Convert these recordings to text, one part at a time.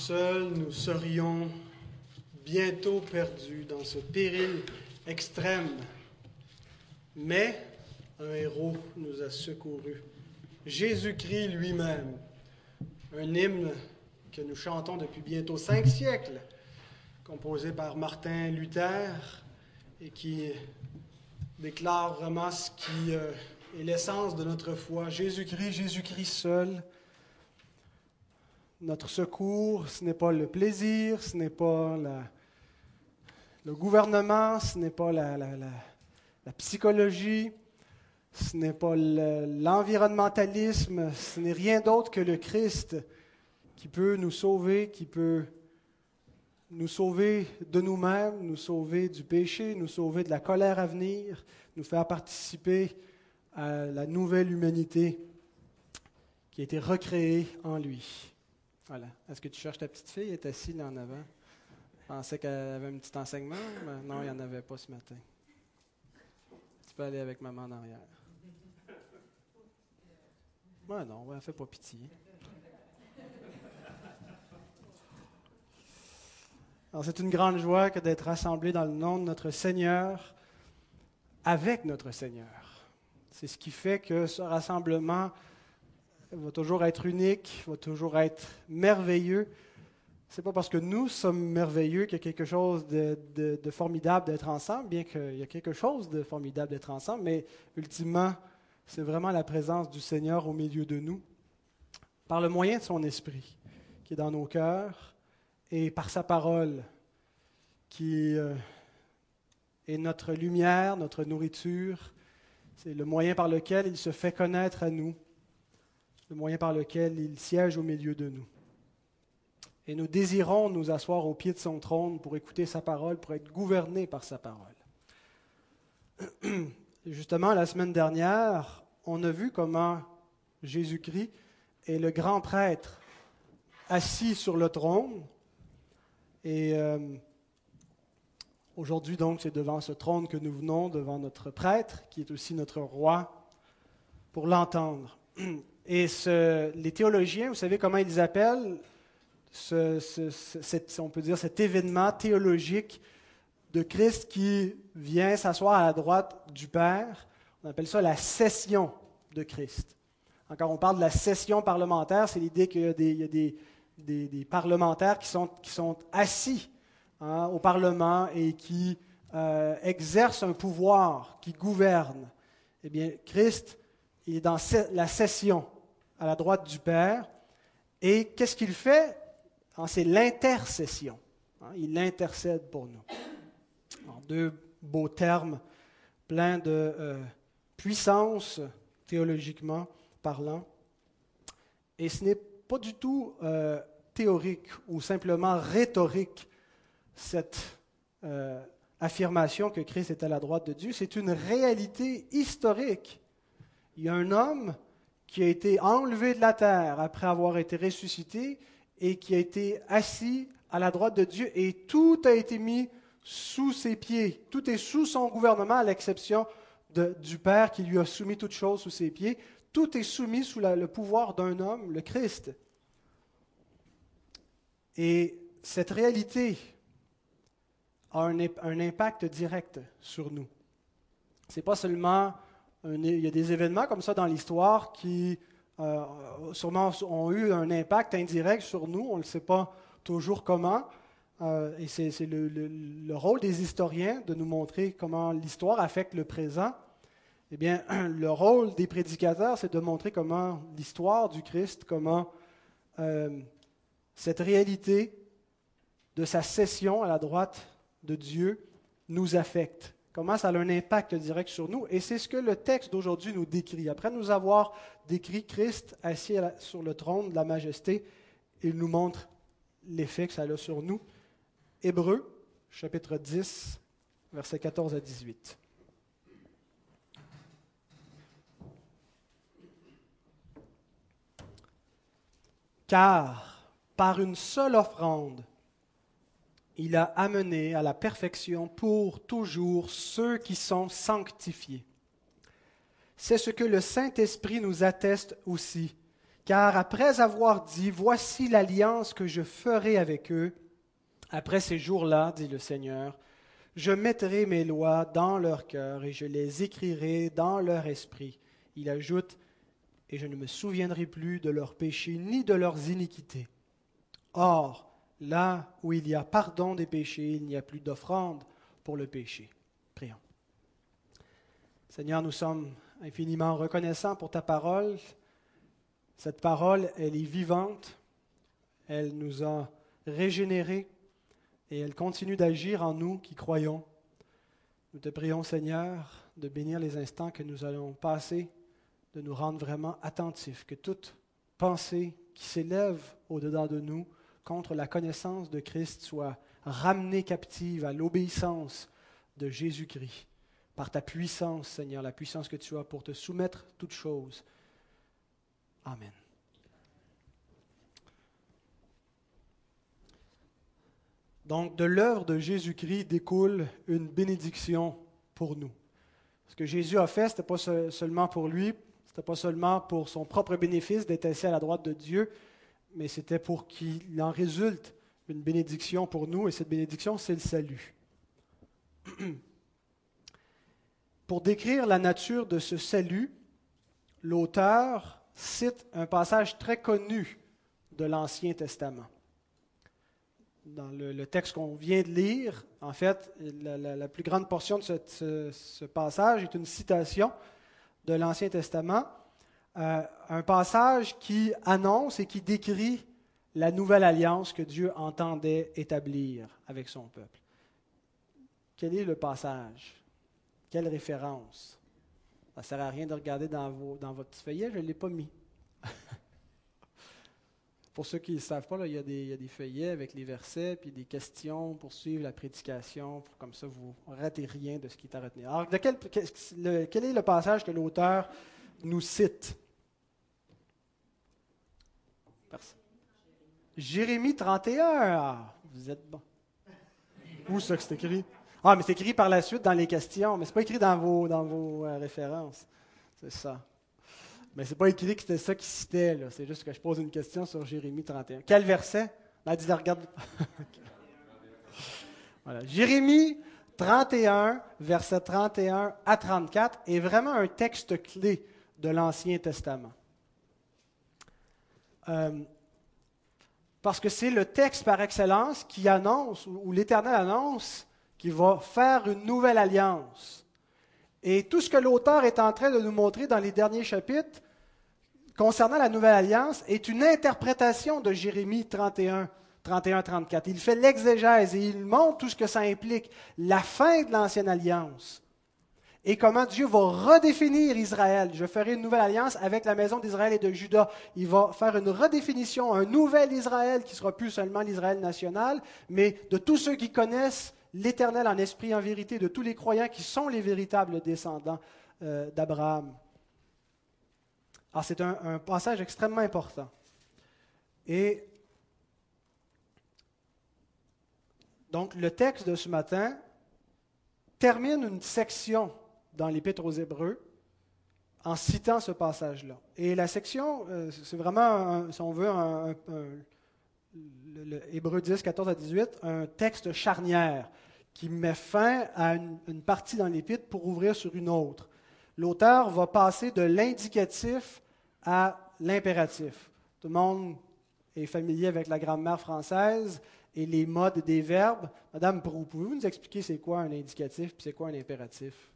seuls, nous serions bientôt perdus dans ce péril extrême. Mais un héros nous a secourus. Jésus-Christ lui-même, un hymne que nous chantons depuis bientôt cinq siècles, composé par Martin Luther et qui déclare vraiment ce qui euh, est l'essence de notre foi. Jésus-Christ, Jésus-Christ seul. Notre secours, ce n'est pas le plaisir, ce n'est pas le gouvernement, ce n'est pas la, psychologie, ce n'est pas l'environnementalisme, ce n'est rien d'autre que le Christ qui peut nous sauver, qui peut nous sauver de nous-mêmes, nous sauver du péché, nous sauver de la colère à venir, nous faire participer à la nouvelle humanité qui a été recréée en lui. Voilà. Est-ce que tu cherches ta petite fille? Elle est assise là en avant. Je pensais qu'elle avait un petit enseignement, mais non, il n'y en avait pas ce matin. Tu peux aller avec maman en arrière. Ouais, non, elle fait pas pitié. c'est une grande joie que d'être rassemblés dans le nom de notre Seigneur, avec notre Seigneur. C'est ce qui fait que ce rassemblement va toujours être unique, va toujours être merveilleux. Ce n'est pas parce que nous sommes merveilleux qu'il y a quelque chose de, de formidable d'être ensemble, bien qu'il y a quelque chose de formidable d'être ensemble, mais ultimement, c'est vraiment la présence du Seigneur au milieu de nous, par le moyen de son esprit qui est dans nos cœurs et par sa parole, qui euh, est notre lumière, notre nourriture. C'est le moyen par lequel il se fait connaître à nous, le moyen par lequel il siège au milieu de nous. Et nous désirons nous asseoir au pied de son trône pour écouter sa parole, pour être gouvernés par sa parole. Justement, la semaine dernière, on a vu comment Jésus-Christ est le grand prêtre assis sur le trône et euh, aujourd'hui, donc, c'est devant ce trône que nous venons, devant notre prêtre, qui est aussi notre roi, pour l'entendre. Et les théologiens, vous savez comment ils appellent, on peut dire, cet événement théologique de Christ qui vient s'asseoir à la droite du Père? On appelle ça la session de Christ. Quand on parle de la session parlementaire, c'est l'idée qu'il y a des parlementaires qui sont, assis hein, au Parlement et qui euh, exercent un pouvoir, qui gouverne. Eh bien, Christ il est dans la session à la droite du Père. Et qu'est-ce qu'il fait? Hein, C'est l'intercession. Hein, il intercède pour nous. deux beaux termes pleins de euh, puissance théologiquement parlant. Et ce n'est pas du tout euh, théorique ou simplement rhétorique, cette euh, affirmation que Christ est à la droite de Dieu. C'est une réalité historique. Il y a un homme qui a été enlevé de la terre après avoir été ressuscité et qui a été assis à la droite de Dieu et tout a été mis sous ses pieds. Tout est sous son gouvernement à l'exception du Père qui lui a soumis toutes choses sous ses pieds. Tout est soumis sous le pouvoir d'un homme, le Christ. Et cette réalité a un, impact direct sur nous. C'est pas seulement il y a des événements comme ça dans l'histoire qui euh, sûrement ont eu un impact indirect sur nous. On ne sait pas toujours comment. Euh, et c'est le, rôle des historiens de nous montrer comment l'histoire affecte le présent. Eh bien, le rôle des prédicateurs, c'est de montrer comment l'histoire du Christ, comment euh, cette réalité de sa cession à la droite de Dieu nous affecte. Comment ça a un impact direct sur nous. Et c'est ce que le texte d'aujourd'hui nous décrit. Après nous avoir décrit Christ assis sur le trône de la majesté, il nous montre l'effet que ça a sur nous. Hébreu, chapitre 10, versets 14 à 18. Car par une seule offrande, il a amené à la perfection pour toujours ceux qui sont sanctifiés. C'est ce que le Saint-Esprit nous atteste aussi, Car après avoir dit, Voici l'alliance que je ferai avec eux, après ces jours-là, dit le Seigneur, je mettrai mes lois dans leur cœur et je les écrirai dans leur esprit. Il ajoute, et je ne me souviendrai plus de leurs péchés ni de leurs iniquités. Or, là où il y a pardon des péchés, il n'y a plus d'offrande pour le péché. Prions. Seigneur, nous sommes infiniment reconnaissants pour ta parole. Cette parole, elle est vivante, elle nous a régénérés et elle continue d'agir en nous qui croyons. Nous te prions, Seigneur, de bénir les instants que nous allons passer, de nous rendre vraiment attentifs, que toute pensée qui s'élève au-dedans de nous la connaissance de Christ soit ramenée captive à l'obéissance de Jésus-Christ par ta puissance, Seigneur, la puissance que tu as pour te soumettre toutes choses Amen. Donc, de l'œuvre de Jésus-Christ découle une bénédiction pour nous. Ce que Jésus a fait, ce n'était pas seulement pour lui, ce n'était pas seulement pour son propre bénéfice d'être assis à la droite de Dieu, mais c'était pour qu'il en résulte une bénédiction pour nous, et cette bénédiction, c'est le salut. Pour décrire la nature de ce salut, l'auteur cite un passage très connu de l'Ancien Testament. Dans le, texte qu'on vient de lire, en fait, la, plus grande portion de ce, passage est une citation de l'Ancien Testament, euh, un passage qui annonce et qui décrit la nouvelle alliance que Dieu entendait établir avec son peuple. Quel est le passage? Quelle référence? Ça ne sert à rien de regarder dans, vos, dans votre feuillet, je ne l'ai pas mis. pour ceux qui ne savent pas, là, il, y a des, il, y a des, feuillets avec les versets, puis des questions pour suivre la prédication, pour comme ça vous ratez rien de ce qui est à retenir. Alors, quel est le passage que l'auteur nous cite Jérémie 31. Ah, vous êtes bon. Où ça que c'est écrit? Ah, mais c'est écrit par la suite dans les questions, mais ce n'est pas écrit dans vos, dans vos euh, références. C'est ça. Mais ce n'est pas écrit que c'était ça qui citait. C'est juste que je pose une question sur Jérémie 31. Quel verset? Regarde. voilà. Jérémie 31, verset 31 à 34, est vraiment un texte clé de l'Ancien Testament. Euh, parce que c'est le texte par excellence qui annonce, ou l'Éternel annonce, qui va faire une nouvelle alliance. Et tout ce que l'auteur est en train de nous montrer dans les derniers chapitres concernant la nouvelle alliance est une interprétation de Jérémie 31, 31-34. Il fait l'exégèse et il montre tout ce que ça implique, la fin de l'ancienne alliance et comment Dieu va redéfinir Israël. Je ferai une nouvelle alliance avec la maison d'Israël et de Juda. Il va faire une redéfinition, un nouvel Israël qui sera plus seulement l'Israël national, mais de tous ceux qui connaissent l'Éternel en esprit, en vérité, de tous les croyants qui sont les véritables descendants euh, d'Abraham. Alors c'est un, passage extrêmement important. Et donc le texte de ce matin termine une section dans l'Épître aux Hébreux en citant ce passage-là. Et la section, euh, c'est vraiment, si on veut, un, le, Hébreu 10, 14 à 18, un texte charnière qui met fin à une, partie dans l'épître pour ouvrir sur une autre. L'auteur va passer de l'indicatif à l'impératif. Tout le monde est familier avec la grammaire française et les modes des verbes. Madame, pouvez-vous nous expliquer c'est quoi un indicatif et c'est quoi un impératif?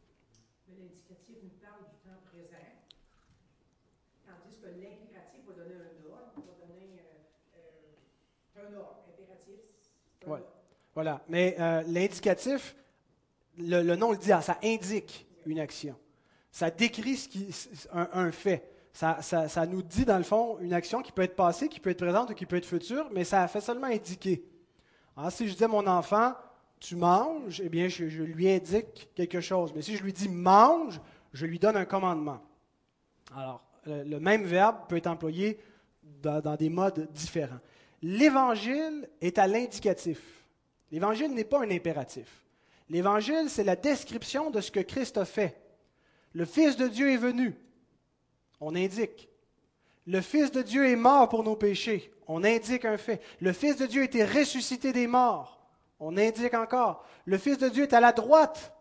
Voilà. Mais euh, l'indicatif, le, nom le dit, ça indique une action. Ça décrit ce qui, un, fait. Ça, ça, nous dit, dans le fond, une action qui peut être passée, qui peut être présente ou qui peut être future, mais ça fait seulement indiquer. Alors, si je dis à mon enfant, tu manges, eh bien, je, lui indique quelque chose. Mais si je lui dis mange, je lui donne un commandement. Alors, le, même verbe peut être employé dans des modes différents. L'évangile est à l'indicatif. L'Évangile n'est pas un impératif. L'Évangile, c'est la description de ce que Christ a fait. Le Fils de Dieu est venu. On indique. Le Fils de Dieu est mort pour nos péchés. On indique un fait. Le Fils de Dieu a été ressuscité des morts. On indique encore. Le Fils de Dieu est à la droite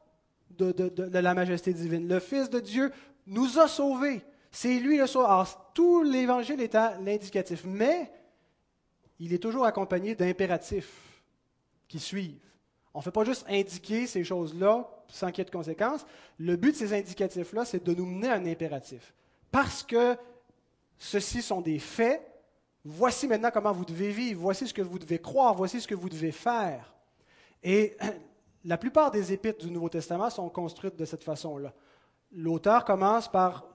de, la majesté divine. Le Fils de Dieu nous a sauvés. C'est lui le sauveur. Tout l'évangile est à l'indicatif, mais il est toujours accompagné d'impératifs qui suivent. On ne fait pas juste indiquer ces choses-là sans qu'il y ait de conséquences. Le but de ces indicatifs-là, c'est de nous mener à un impératif. Parce que ceux-ci sont des faits, voici maintenant comment vous devez vivre, voici ce que vous devez croire, voici ce que vous devez faire. Et la plupart des épîtres du Nouveau Testament sont construites de cette façon-là. L'auteur commence par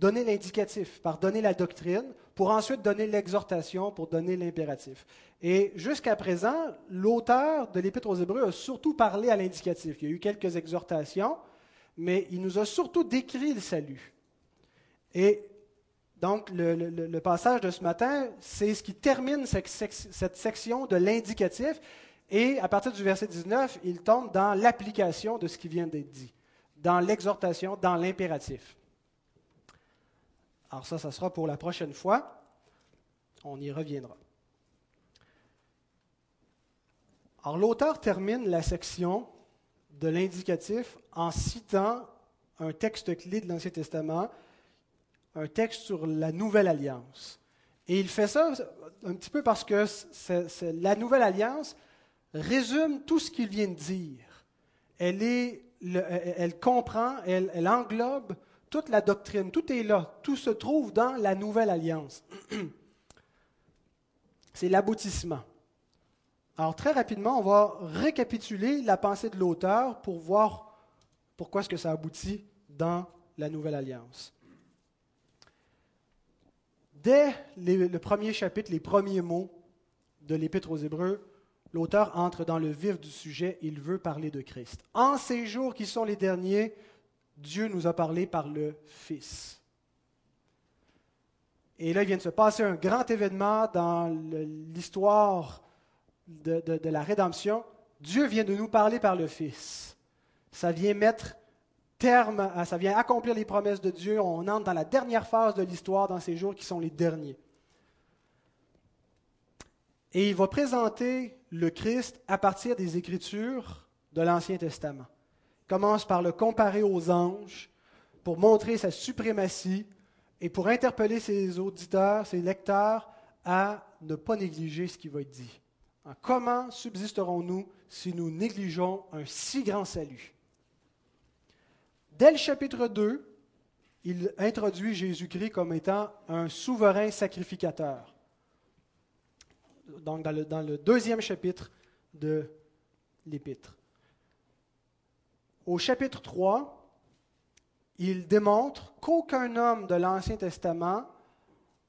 donner l'indicatif, par donner la doctrine, pour ensuite donner l'exhortation, pour donner l'impératif. Et jusqu'à présent, l'auteur de l'Épître aux Hébreux a surtout parlé à l'indicatif. Il y a eu quelques exhortations, mais il nous a surtout décrit le salut. Et donc, le, passage de ce matin, c'est ce qui termine cette, section de l'indicatif. Et à partir du verset 19, il tombe dans l'application de ce qui vient d'être dit, dans l'exhortation, dans l'impératif. Alors ça, ça sera pour la prochaine fois. On y reviendra. Alors l'auteur termine la section de l'indicatif en citant un texte clé de l'Ancien Testament, un texte sur la nouvelle alliance. Et il fait ça un petit peu parce que la nouvelle alliance résume tout ce qu'il vient de dire. Elle, est, elle comprend, elle, elle englobe toute la doctrine, tout est là, tout se trouve dans la nouvelle alliance. C'est l'aboutissement. Alors très rapidement, on va récapituler la pensée de l'auteur pour voir pourquoi est-ce que ça aboutit dans la nouvelle alliance. Dès le premier chapitre, les premiers mots de l'Épître aux Hébreux, l'auteur entre dans le vif du sujet, il veut parler de Christ. En ces jours qui sont les derniers, Dieu nous a parlé par le Fils. Et là, il vient de se passer un grand événement dans l'histoire de, la rédemption. Dieu vient de nous parler par le Fils. Ça vient mettre terme, ça vient accomplir les promesses de Dieu. On entre dans la dernière phase de l'histoire dans ces jours qui sont les derniers. Et il va présenter le Christ à partir des Écritures de l'Ancien Testament commence par le comparer aux anges pour montrer sa suprématie et pour interpeller ses auditeurs, ses lecteurs à ne pas négliger ce qui va être dit. Comment subsisterons-nous si nous négligeons un si grand salut? Dès le chapitre 2, il introduit Jésus-Christ comme étant un souverain sacrificateur. Donc dans le, dans le deuxième chapitre de l'Épître. Au chapitre 3, il démontre qu'aucun homme de l'Ancien Testament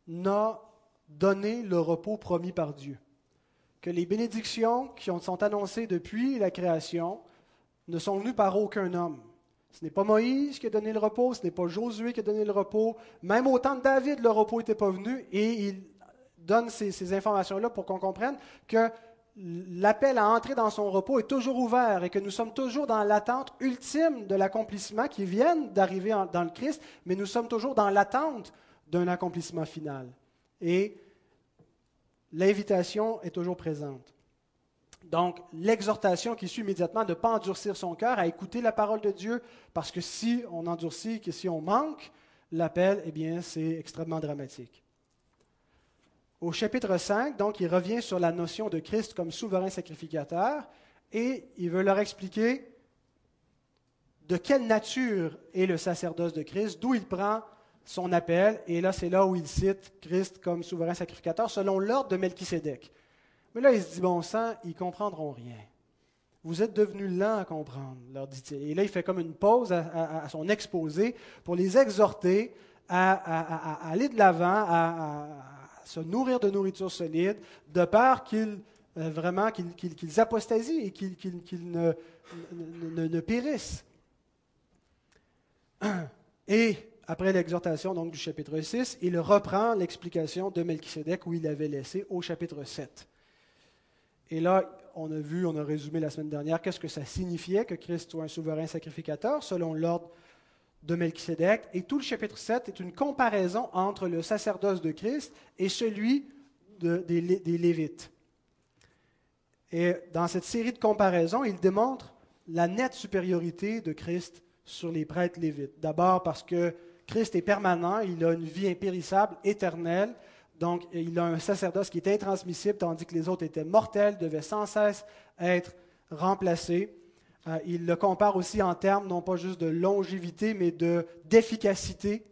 n'a donné le repos promis par Dieu. Que les bénédictions qui sont annoncées depuis la création ne sont venues par aucun homme. Ce n'est pas Moïse qui a donné le repos, ce n'est pas Josué qui a donné le repos. Même au temps de David, le repos n'était pas venu. Et il donne ces, ces informations-là pour qu'on comprenne que l'appel à entrer dans son repos est toujours ouvert et que nous sommes toujours dans l'attente ultime de l'accomplissement qui vient d'arriver dans le Christ, mais nous sommes toujours dans l'attente d'un accomplissement final. Et l'invitation est toujours présente. Donc, l'exhortation qui suit immédiatement de ne pas endurcir son cœur, à écouter la parole de Dieu, parce que si on endurcit, que si on manque l'appel, eh bien, c'est extrêmement dramatique. Au chapitre 5, donc, il revient sur la notion de Christ comme souverain sacrificateur et il veut leur expliquer de quelle nature est le sacerdoce de Christ, d'où il prend son appel. Et là, c'est là où il cite Christ comme souverain sacrificateur selon l'ordre de Melchisédek. Mais là, il se dit, bon sang, ils ne comprendront rien. Vous êtes devenus lents à comprendre, leur dit-il. Et là, il fait comme une pause à, son exposé pour les exhorter à, à aller de l'avant, à, se nourrir de nourriture solide, de peur qu'ils euh, vraiment qu'ils apostasient et qu'ils ne, ne, périssent. Et après l'exhortation donc du chapitre 6, il reprend l'explication de Melchisédek où il avait laissé au chapitre 7. Et là, on a vu, on a résumé la semaine dernière qu'est-ce que ça signifiait que Christ soit un souverain sacrificateur selon l'ordre de Melchisédek. Et tout le chapitre 7 est une comparaison entre le sacerdoce de Christ et celui des, des Lévites. Et dans cette série de comparaisons, il démontre la nette supériorité de Christ sur les prêtres lévites. D'abord parce que Christ est permanent, il a une vie impérissable, éternelle, donc il a un sacerdoce qui est intransmissible, tandis que les autres étaient mortels, devaient sans cesse être remplacés. Euh, il le compare aussi en termes non pas juste de longévité, mais d'efficacité.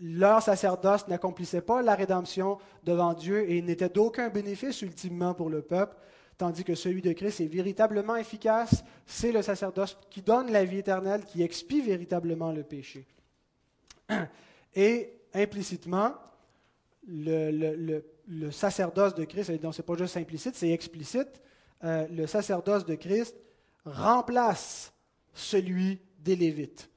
Leur sacerdoce n'accomplissait pas la rédemption devant Dieu et n'était d'aucun bénéfice ultimement pour le peuple, tandis que celui de Christ est véritablement efficace. C'est le sacerdoce qui donne la vie éternelle, qui expie véritablement le péché. Et implicitement, le, sacerdoce de Christ, donc ce n'est pas juste implicite, c'est explicite, euh, le sacerdoce de Christ remplace celui des Lévites.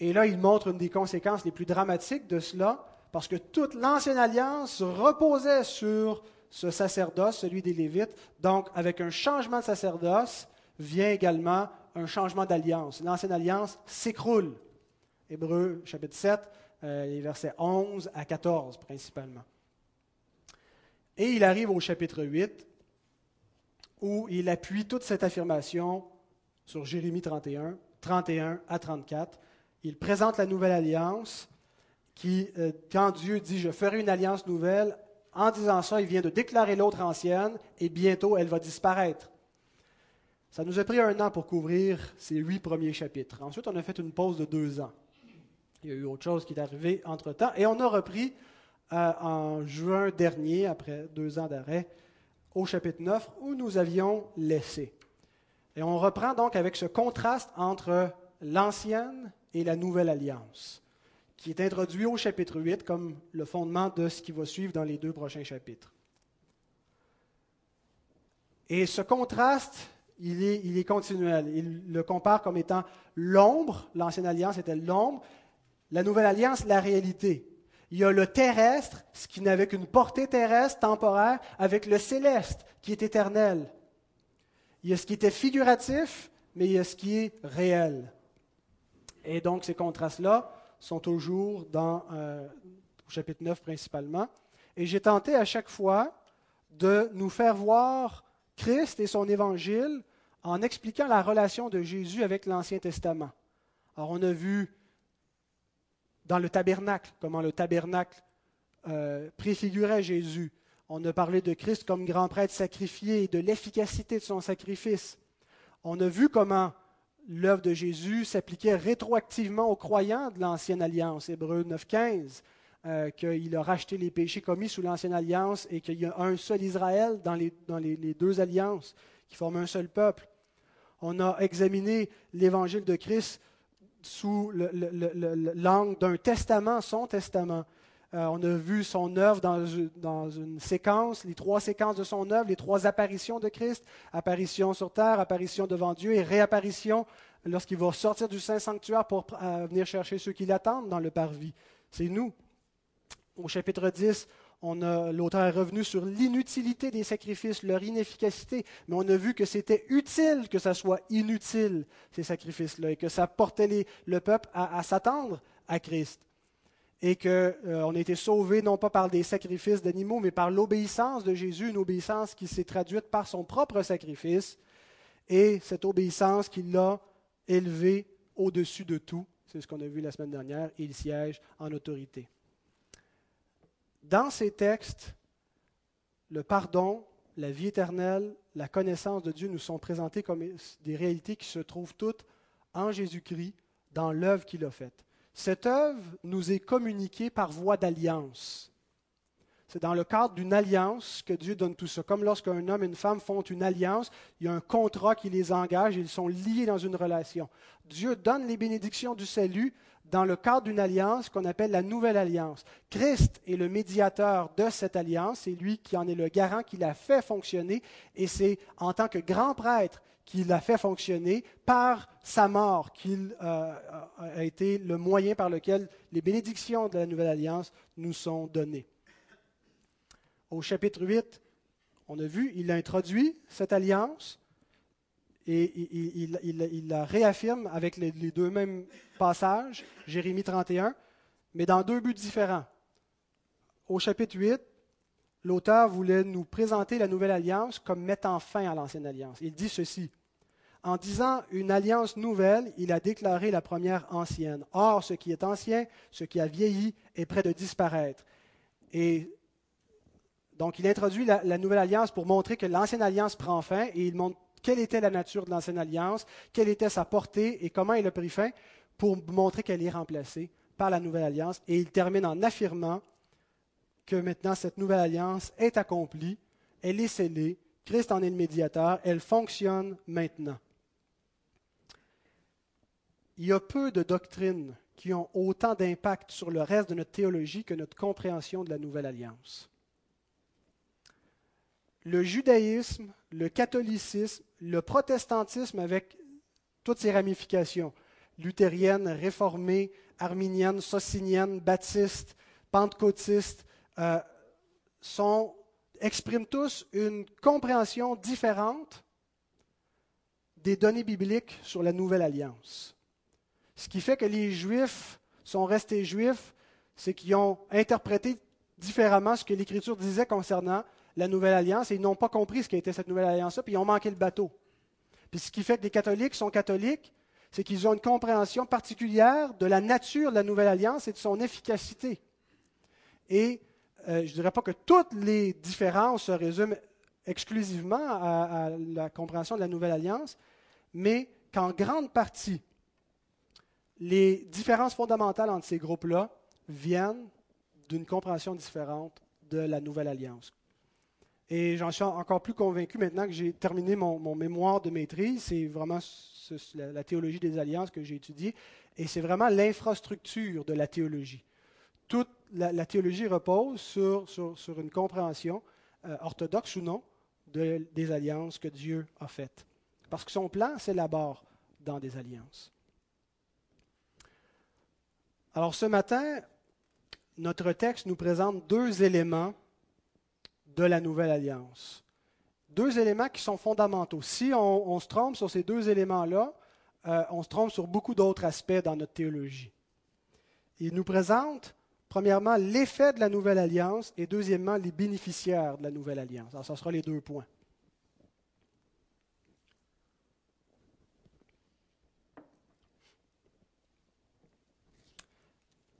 Et là, il montre une des conséquences les plus dramatiques de cela, parce que toute l'ancienne alliance reposait sur ce sacerdoce, celui des Lévites. Donc, avec un changement de sacerdoce, vient également un changement d'alliance. L'ancienne alliance s'écroule. Hébreu chapitre 7, euh, les versets 11 à 14 principalement. Et il arrive au chapitre 8, où il appuie toute cette affirmation sur Jérémie 31, 31 à 34. Il présente la nouvelle alliance qui, euh, quand Dieu dit Je ferai une alliance nouvelle, en disant ça, il vient de déclarer l'autre ancienne et bientôt elle va disparaître. Ça nous a pris un an pour couvrir ces huit premiers chapitres. Ensuite, on a fait une pause de deux ans. Il y a eu autre chose qui est arrivé entre-temps. Et on a repris euh, en juin dernier, après deux ans d'arrêt, au chapitre 9, où nous avions laissé. Et on reprend donc avec ce contraste entre l'ancienne et la nouvelle alliance, qui est introduit au chapitre 8 comme le fondement de ce qui va suivre dans les deux prochains chapitres. Et ce contraste, il est, il est continuel. Il le compare comme étant l'ombre, l'ancienne alliance était l'ombre, la nouvelle alliance, la réalité. Il y a le terrestre, ce qui n'avait qu'une portée terrestre, temporaire, avec le céleste, qui est éternel. Il y a ce qui était figuratif, mais il y a ce qui est réel. Et donc, ces contrastes-là sont toujours dans euh, chapitre 9 principalement. Et j'ai tenté à chaque fois de nous faire voir Christ et son évangile en expliquant la relation de Jésus avec l'Ancien Testament. Alors, on a vu dans le tabernacle, comment le tabernacle euh, préfigurait Jésus. On a parlé de Christ comme grand prêtre sacrifié et de l'efficacité de son sacrifice. On a vu comment l'œuvre de Jésus s'appliquait rétroactivement aux croyants de l'Ancienne Alliance, Hébreu 9.15, euh, qu'il a racheté les péchés commis sous l'Ancienne Alliance et qu'il y a un seul Israël dans les, dans les deux alliances qui forment un seul peuple. On a examiné l'évangile de Christ sous l'angle d'un testament, son testament. Euh, on a vu son œuvre dans, une séquence, les trois séquences de son œuvre, les trois apparitions de Christ, apparition sur terre, apparition devant Dieu et réapparition lorsqu'il va sortir du Saint-Sanctuaire pour euh, venir chercher ceux qui l'attendent dans le parvis. C'est nous. Au chapitre 10, l'auteur est revenu sur l'inutilité des sacrifices, leur inefficacité, mais on a vu que c'était utile que ça soit inutile, ces sacrifices-là, et que ça portait le peuple à, s'attendre à Christ. Et qu'on euh, a été sauvés non pas par des sacrifices d'animaux, mais par l'obéissance de Jésus, une obéissance qui s'est traduite par son propre sacrifice, et cette obéissance qui l'a élevé au-dessus de tout. C'est ce qu'on a vu la semaine dernière, il siège en autorité. Dans ces textes, le pardon, la vie éternelle, la connaissance de Dieu nous sont présentés comme des réalités qui se trouvent toutes en Jésus-Christ, dans l'œuvre qu'il a faite. Cette œuvre nous est communiquée par voie d'alliance. C'est dans le cadre d'une alliance que Dieu donne tout ça. Comme lorsqu'un homme et une femme font une alliance, il y a un contrat qui les engage, ils sont liés dans une relation. Dieu donne les bénédictions du salut dans le cadre d'une alliance qu'on appelle la nouvelle alliance. Christ est le médiateur de cette alliance, c'est lui qui en est le garant, qui l'a fait fonctionner, et c'est en tant que grand prêtre qu'il l'a fait fonctionner par sa mort, qu'il euh, a été le moyen par lequel les bénédictions de la nouvelle alliance nous sont données. Au chapitre 8, on a vu, il a introduit cette alliance, Et il, la réaffirme avec les, deux mêmes passages, Jérémie 31, mais dans deux buts différents. Au chapitre 8, l'auteur voulait nous présenter la nouvelle alliance comme mettant fin à l'ancienne alliance. Il dit ceci. En disant une alliance nouvelle, il a déclaré la première ancienne. Or, ce qui est ancien, ce qui a vieilli, est près de disparaître. Et donc, il introduit la, la nouvelle alliance pour montrer que l'ancienne alliance prend fin et il montre quelle était la nature de l'ancienne alliance, quelle était sa portée et comment elle a pris fin pour montrer qu'elle est remplacée par la nouvelle alliance. Et il termine en affirmant que maintenant cette nouvelle alliance est accomplie, elle est scellée, Christ en est le médiateur, elle fonctionne maintenant. Il y a peu de doctrines qui ont autant d'impact sur le reste de notre théologie que notre compréhension de la nouvelle alliance. Le judaïsme, le catholicisme, le protestantisme avec toutes ses ramifications, luthérienne, réformée, arminienne, socinienne, baptiste, pentecôtiste, euh, expriment tous une compréhension différente des données bibliques sur la nouvelle alliance. Ce qui fait que les Juifs sont restés juifs, c'est qu'ils ont interprété différemment ce que l'Écriture disait concernant la nouvelle alliance et ils n'ont pas compris ce qu'était cette nouvelle alliance-là, puis ils ont manqué le bateau. Puis ce qui fait que les catholiques sont catholiques, c'est qu'ils ont une compréhension particulière de la nature de la nouvelle alliance et de son efficacité. Et euh, je ne dirais pas que toutes les différences se résument exclusivement à, la compréhension de la nouvelle alliance, mais qu'en grande partie, les différences fondamentales entre ces groupes-là viennent d'une compréhension différente de la nouvelle alliance. Et j'en suis encore plus convaincu maintenant que j'ai terminé mon, mémoire de maîtrise. C'est vraiment la, théologie des alliances que j'ai étudiée. Et c'est vraiment l'infrastructure de la théologie. Toute la, théologie repose sur, sur, une compréhension, euh, orthodoxe ou non, de, des alliances que Dieu a faites. Parce que son plan s'élabore dans des alliances. Alors ce matin, notre texte nous présente deux éléments de la nouvelle alliance. Deux éléments qui sont fondamentaux. Si on, se trompe sur ces deux éléments-là, euh, on se trompe sur beaucoup d'autres aspects dans notre théologie. Il nous présente, premièrement, l'effet de la nouvelle alliance et deuxièmement, les bénéficiaires de la nouvelle alliance. Alors, ce sera les deux points.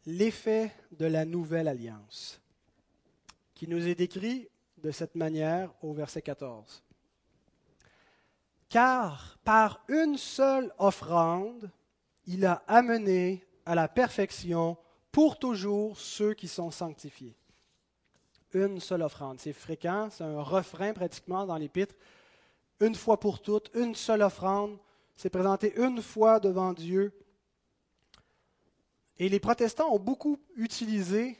L'effet de la nouvelle alliance, qui nous est décrit de cette manière au verset 14. Car par une seule offrande, il a amené à la perfection pour toujours ceux qui sont sanctifiés. Une seule offrande. C'est fréquent, c'est un refrain pratiquement dans l'épître. Une fois pour toutes, une seule offrande. C'est présenté une fois devant Dieu. Et les protestants ont beaucoup utilisé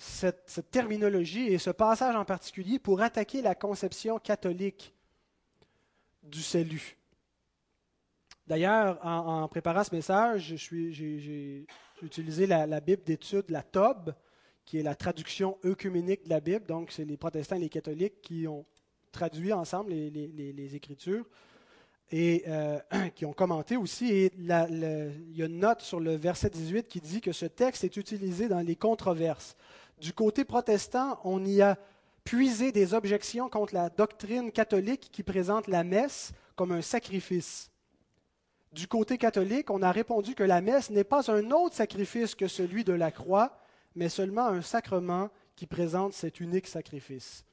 cette, terminologie et ce passage en particulier pour attaquer la conception catholique du salut. D'ailleurs, en, préparant ce message, j'ai utilisé la, Bible d'étude, la TOB, qui est la traduction œcuménique de la Bible. Donc, c'est les protestants et les catholiques qui ont traduit ensemble les, Écritures et euh, qui ont commenté aussi. Et il y a une note sur le verset 18 qui dit que ce texte est utilisé dans les controverses. Du côté protestant, on y a puisé des objections contre la doctrine catholique qui présente la messe comme un sacrifice. Du côté catholique, on a répondu que la messe n'est pas un autre sacrifice que celui de la croix, mais seulement un sacrement qui présente cet unique sacrifice.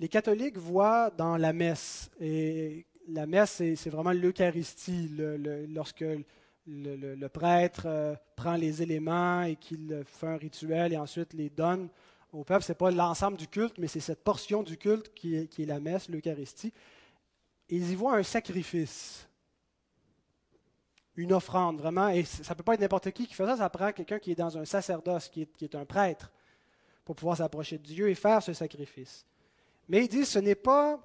Les catholiques voient dans la messe, et la messe, c'est vraiment l'Eucharistie, lorsque le, prêtre euh, prend les éléments et qu'il fait un rituel et ensuite les donne au peuple. Ce n'est pas l'ensemble du culte, mais c'est cette portion du culte qui est, la messe, l'Eucharistie. Ils y voient un sacrifice, une offrande, vraiment. Et ça ne peut pas être n'importe qui qui fait ça, ça prend quelqu'un qui est dans un sacerdoce, qui est, qui est un prêtre, pour pouvoir s'approcher de Dieu et faire ce sacrifice. Mais ils disent ce n'est pas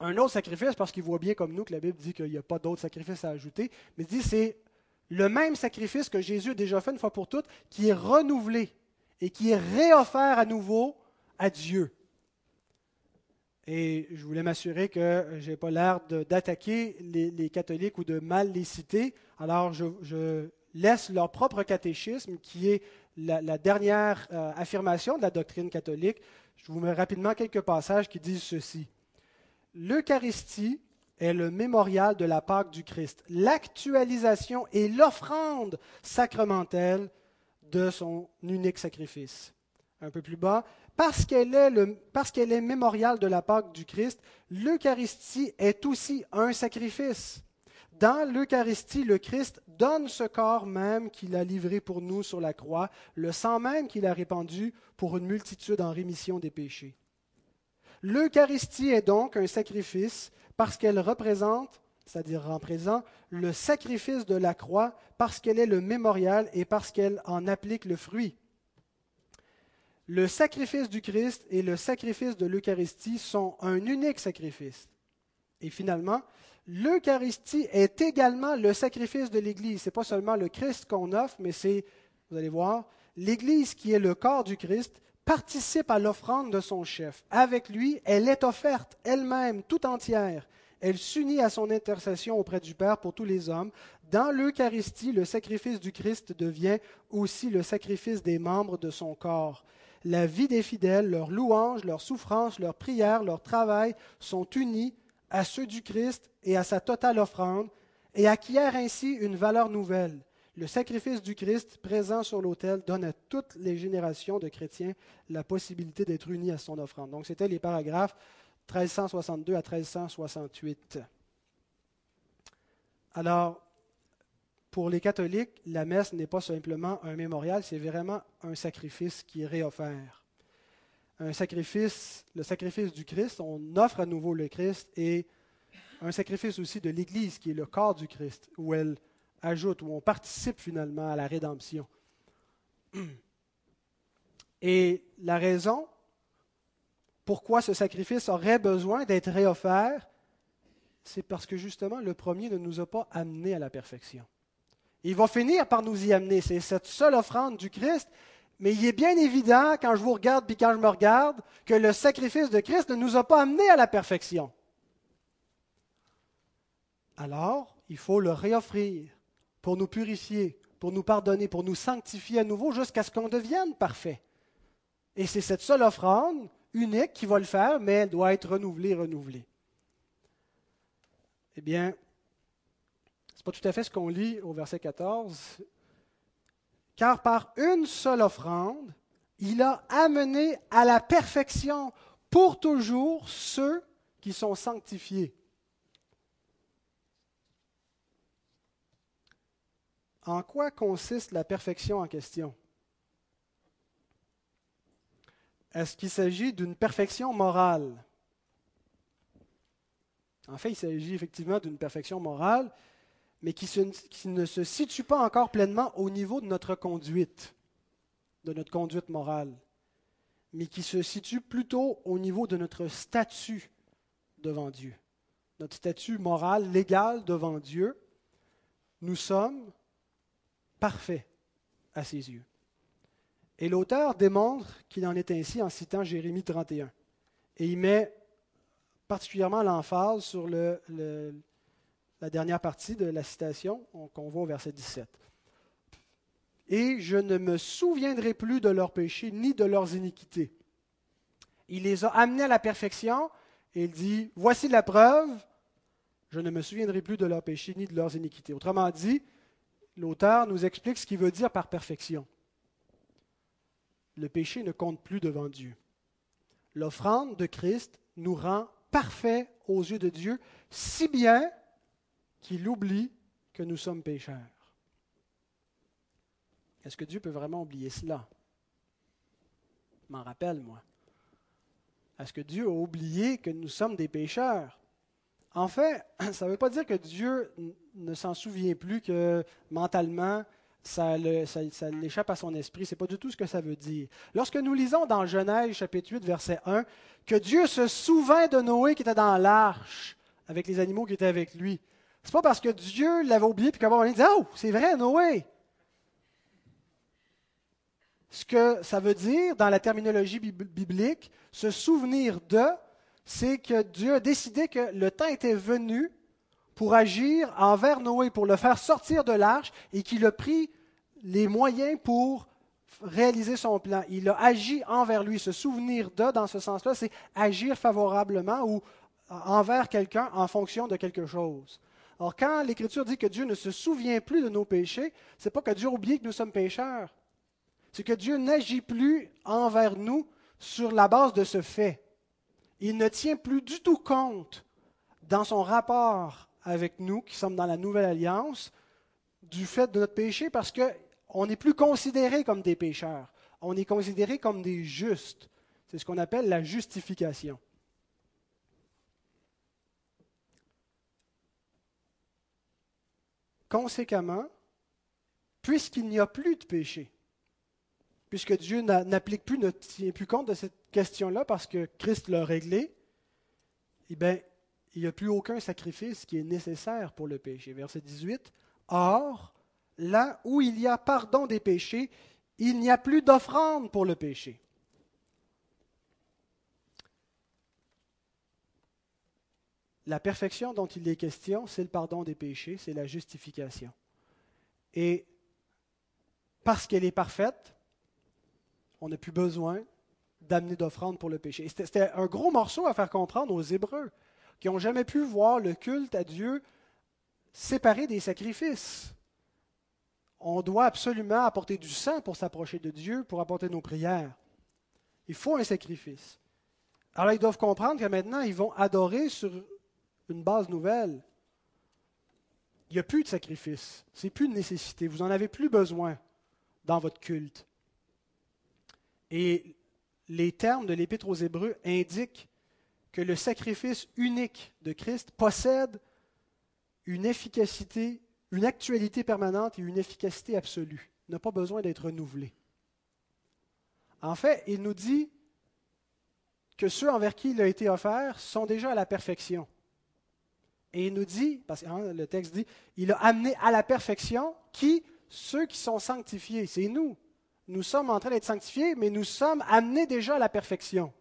un autre sacrifice, parce qu'il voit bien comme nous que la Bible dit qu'il n'y a pas d'autre sacrifice à ajouter, mais dit c'est le même sacrifice que Jésus a déjà fait une fois pour toutes, qui est renouvelé et qui est réoffert à nouveau à Dieu. Et je voulais m'assurer que je n'ai pas l'air d'attaquer les, catholiques ou de mal les citer. Alors, je, laisse leur propre catéchisme, qui est la, dernière euh, affirmation de la doctrine catholique. Je vous mets rapidement quelques passages qui disent ceci. L'Eucharistie est le mémorial de la Pâque du Christ, l'actualisation et l'offrande sacramentelle de son unique sacrifice. Un peu plus bas, parce qu'elle est, le, mémorial de la Pâque du Christ, l'Eucharistie est aussi un sacrifice. Dans l'Eucharistie, le Christ donne ce corps même qu'il a livré pour nous sur la croix, le sang même qu'il a répandu pour une multitude en rémission des péchés. L'Eucharistie est donc un sacrifice parce qu'elle représente, c'est-à-dire en présent, le sacrifice de la croix, parce qu'elle est le mémorial et parce qu'elle en applique le fruit. Le sacrifice du Christ et le sacrifice de l'Eucharistie sont un unique sacrifice. Et finalement, l'Eucharistie est également le sacrifice de l'Église. Ce n'est pas seulement le Christ qu'on offre, mais c'est, vous allez voir, l'Église qui est le corps du Christ participe à l'offrande de son chef. Avec lui, elle est offerte elle-même, tout entière. Elle s'unit à son intercession auprès du Père pour tous les hommes. Dans l'Eucharistie, le sacrifice du Christ devient aussi le sacrifice des membres de son corps. La vie des fidèles, leurs louanges, leurs souffrances, leurs prières, leur travail sont unis à ceux du Christ et à sa totale offrande, et acquièrent ainsi une valeur nouvelle. Le sacrifice du Christ présent sur l'autel donne à toutes les générations de chrétiens la possibilité d'être unis à son offrande. Donc, c'était les paragraphes 1362 à 1368. Alors, pour les catholiques, la messe n'est pas simplement un mémorial, c'est vraiment un sacrifice qui est réoffert. Un sacrifice, le sacrifice du Christ, on offre à nouveau le Christ et un sacrifice aussi de l'Église qui est le corps du Christ, où elle ajoute, où on participe finalement à la rédemption. Et la raison pourquoi ce sacrifice aurait besoin d'être réoffert, c'est parce que justement le premier ne nous a pas amenés à la perfection. Il va finir par nous y amener. C'est cette seule offrande du Christ. Mais il est bien évident, quand je vous regarde puis quand je me regarde, que le sacrifice de Christ ne nous a pas amenés à la perfection. Alors, il faut le réoffrir pour nous purifier, pour nous pardonner, pour nous sanctifier à nouveau jusqu'à ce qu'on devienne parfait. Et c'est cette seule offrande unique qui va le faire, mais elle doit être renouvelée, renouvelée. Eh bien, ce n'est pas tout à fait ce qu'on lit au verset 14. Car par une seule offrande, il a amené à la perfection pour toujours ceux qui sont sanctifiés. En quoi consiste la perfection en question? Est-ce qu'il s'agit d'une perfection morale? En fait, il s'agit effectivement d'une perfection morale, mais qui, ne se situe pas encore pleinement au niveau de notre conduite, de notre conduite morale, mais qui se situe plutôt au niveau de notre statut devant Dieu. Notre statut moral, légal devant Dieu. Nous sommes parfait à ses yeux. Et l'auteur démontre qu'il en est ainsi en citant Jérémie 31. Et il met particulièrement l'emphase sur la dernière partie de la citation qu'on voit au verset 17. Et je ne me souviendrai plus de leurs péchés ni de leurs iniquités. Il les a amenés à la perfection et il dit, voici la preuve, je ne me souviendrai plus de leurs péchés ni de leurs iniquités. Autrement dit, l'auteur nous explique ce qu'il veut dire par perfection. Le péché ne compte plus devant Dieu. L'offrande de Christ nous rend parfaits aux yeux de Dieu, si bien qu'il oublie que nous sommes pécheurs. Est-ce que Dieu peut vraiment oublier cela? M'en rappelle, moi. Est-ce que Dieu a oublié que nous sommes des pécheurs? En fait, ça ne veut pas dire que Dieu ne s'en souvient plus, que mentalement, ça, l'échappe à son esprit. Ce n'est pas du tout ce que ça veut dire. Lorsque nous lisons dans Genèse chapitre 8, verset 1, que Dieu se souvint de Noé qui était dans l'arche avec les animaux qui étaient avec lui, ce n'est pas parce que Dieu l'avait oublié puis qu'à un dit Oh, c'est vrai, Noé. Ce que ça veut dire dans la terminologie biblique, se souvenir de, c'est que Dieu a décidé que le temps était venu pour agir envers Noé, pour le faire sortir de l'arche, et qu'il a pris les moyens pour réaliser son plan. Il a agi envers lui. Se souvenir de, dans ce sens-là, c'est agir favorablement ou envers quelqu'un en fonction de quelque chose. Alors, quand l'Écriture dit que Dieu ne se souvient plus de nos péchés, ce n'est pas que Dieu a oublié que nous sommes pécheurs. C'est que Dieu n'agit plus envers nous sur la base de ce fait. Il ne tient plus du tout compte dans son rapport avec nous, qui sommes dans la nouvelle alliance, du fait de notre péché, parce qu'on n'est plus considéré comme des pécheurs. On est considéré comme des justes. C'est ce qu'on appelle la justification. Conséquemment, puisqu'il n'y a plus de péché, puisque Dieu n'applique plus, ne tient plus compte de cette question-là parce que Christ l'a réglé, eh bien, il n'y a plus aucun sacrifice qui est nécessaire pour le péché. Verset 18. Or, là où il y a pardon des péchés, il n'y a plus d'offrande pour le péché. La perfection dont il est question, c'est le pardon des péchés, c'est la justification. Et parce qu'elle est parfaite, on n'a plus besoin d'amener d'offrande pour le péché. C'était un gros morceau à faire comprendre aux Hébreux, qui n'ont jamais pu voir le culte à Dieu séparé des sacrifices. On doit absolument apporter du sang pour s'approcher de Dieu, pour apporter nos prières. Il faut un sacrifice. Alors ils doivent comprendre que maintenant, ils vont adorer sur une base nouvelle. Il n'y a plus de sacrifice. Ce n'est plus de nécessité. Vous n'en avez plus besoin dans votre culte. Et les termes de l'Épître aux Hébreux indiquent que le sacrifice unique de Christ possède une efficacité, une actualité permanente et une efficacité absolue. Il n'a pas besoin d'être renouvelé. En fait, il nous dit que ceux envers qui il a été offert sont déjà à la perfection. Et il nous dit, parce que hein, le texte dit, il a amené à la perfection qui Ceux qui sont sanctifiés. C'est nous. Nous sommes en train d'être sanctifiés, mais nous sommes amenés déjà à la perfection.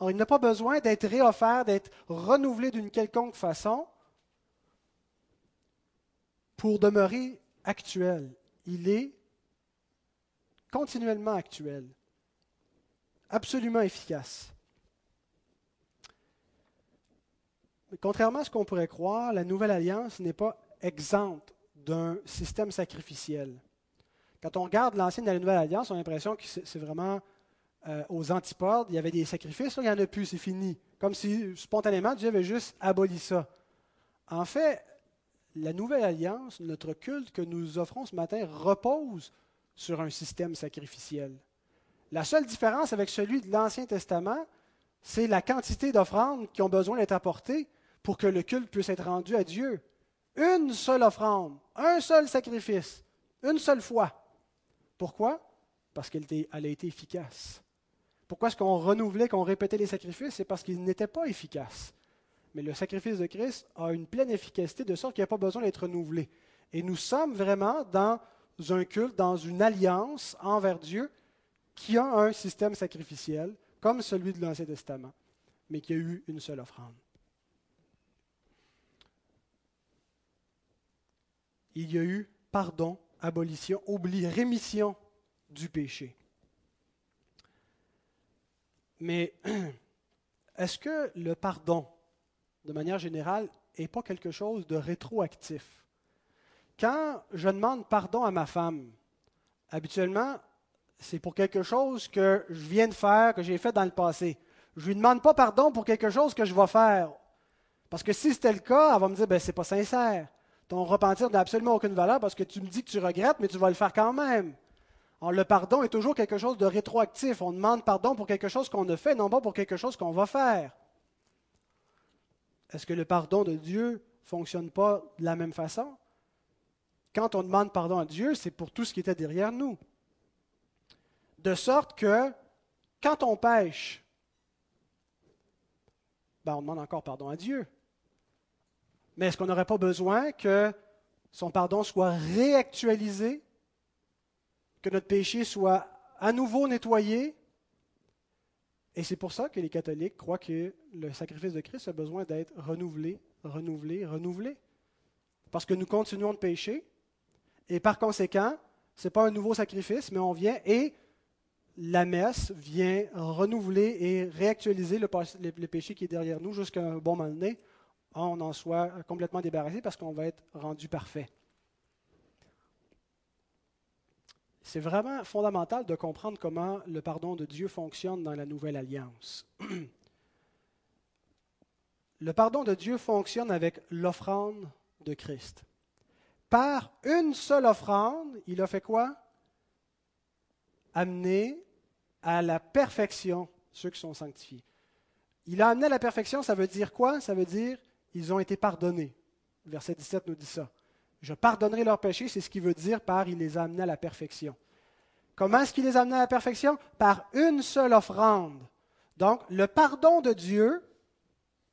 Il n'a pas besoin d'être réoffert, d'être renouvelé d'une quelconque façon pour demeurer actuel. Il est continuellement actuel, absolument efficace. contrairement à ce qu'on pourrait croire, la nouvelle alliance n'est pas exempte d'un système sacrificiel. Quand on regarde l'ancienne et la nouvelle alliance, on a l'impression que c'est vraiment euh, aux antipodes, il y avait des sacrifices, il n'y en a plus, c'est fini. Comme si spontanément Dieu avait juste aboli ça. En fait, la nouvelle alliance, notre culte que nous offrons ce matin, repose sur un système sacrificiel. La seule différence avec celui de l'Ancien Testament, c'est la quantité d'offrandes qui ont besoin d'être apportées pour que le culte puisse être rendu à Dieu. Une seule offrande, un seul sacrifice, une seule fois. Pourquoi? Parce qu'elle a été efficace. Pourquoi est-ce qu'on renouvelait, qu'on répétait les sacrifices? C'est parce qu'ils n'étaient pas efficaces. Mais le sacrifice de Christ a une pleine efficacité de sorte qu'il n'y a pas besoin d'être renouvelé. Et nous sommes vraiment dans un culte, dans une alliance envers Dieu qui a un système sacrificiel comme celui de l'Ancien Testament, mais qui a eu une seule offrande. il y a eu pardon, abolition, oubli, rémission du péché. Mais est-ce que le pardon, de manière générale, n'est pas quelque chose de rétroactif? Quand je demande pardon à ma femme, habituellement, c'est pour quelque chose que je viens de faire, que j'ai fait dans le passé. Je ne lui demande pas pardon pour quelque chose que je vais faire. Parce que si c'était le cas, elle va me dire, ben, c'est pas sincère. Ton repentir n'a absolument aucune valeur parce que tu me dis que tu regrettes, mais tu vas le faire quand même. Alors, le pardon est toujours quelque chose de rétroactif. On demande pardon pour quelque chose qu'on a fait, non pas pour quelque chose qu'on va faire. Est-ce que le pardon de Dieu ne fonctionne pas de la même façon? Quand on demande pardon à Dieu, c'est pour tout ce qui était derrière nous. De sorte que quand on pêche, ben on demande encore pardon à Dieu. Mais est-ce qu'on n'aurait pas besoin que son pardon soit réactualisé, que notre péché soit à nouveau nettoyé? Et c'est pour ça que les catholiques croient que le sacrifice de Christ a besoin d'être renouvelé, renouvelé, renouvelé. Parce que nous continuons de pécher, et par conséquent, ce n'est pas un nouveau sacrifice, mais on vient et la messe vient renouveler et réactualiser le, péché qui est derrière nous jusqu'à un bon moment donné, on en soit complètement débarrassé parce qu'on va être rendu parfait. C'est vraiment fondamental de comprendre comment le pardon de Dieu fonctionne dans la nouvelle alliance. Le pardon de Dieu fonctionne avec l'offrande de Christ. Par une seule offrande, il a fait quoi? Amener à la perfection ceux qui sont sanctifiés. Il a amené à la perfection, ça veut dire quoi? Ça veut dire ils ont été pardonnés. Verset 17 nous dit ça. Je pardonnerai leurs péchés, c'est ce qu'il veut dire par il les a amenés à la perfection. Comment est-ce qu'il les a amenés à la perfection? Par une seule offrande. Donc, le pardon de Dieu,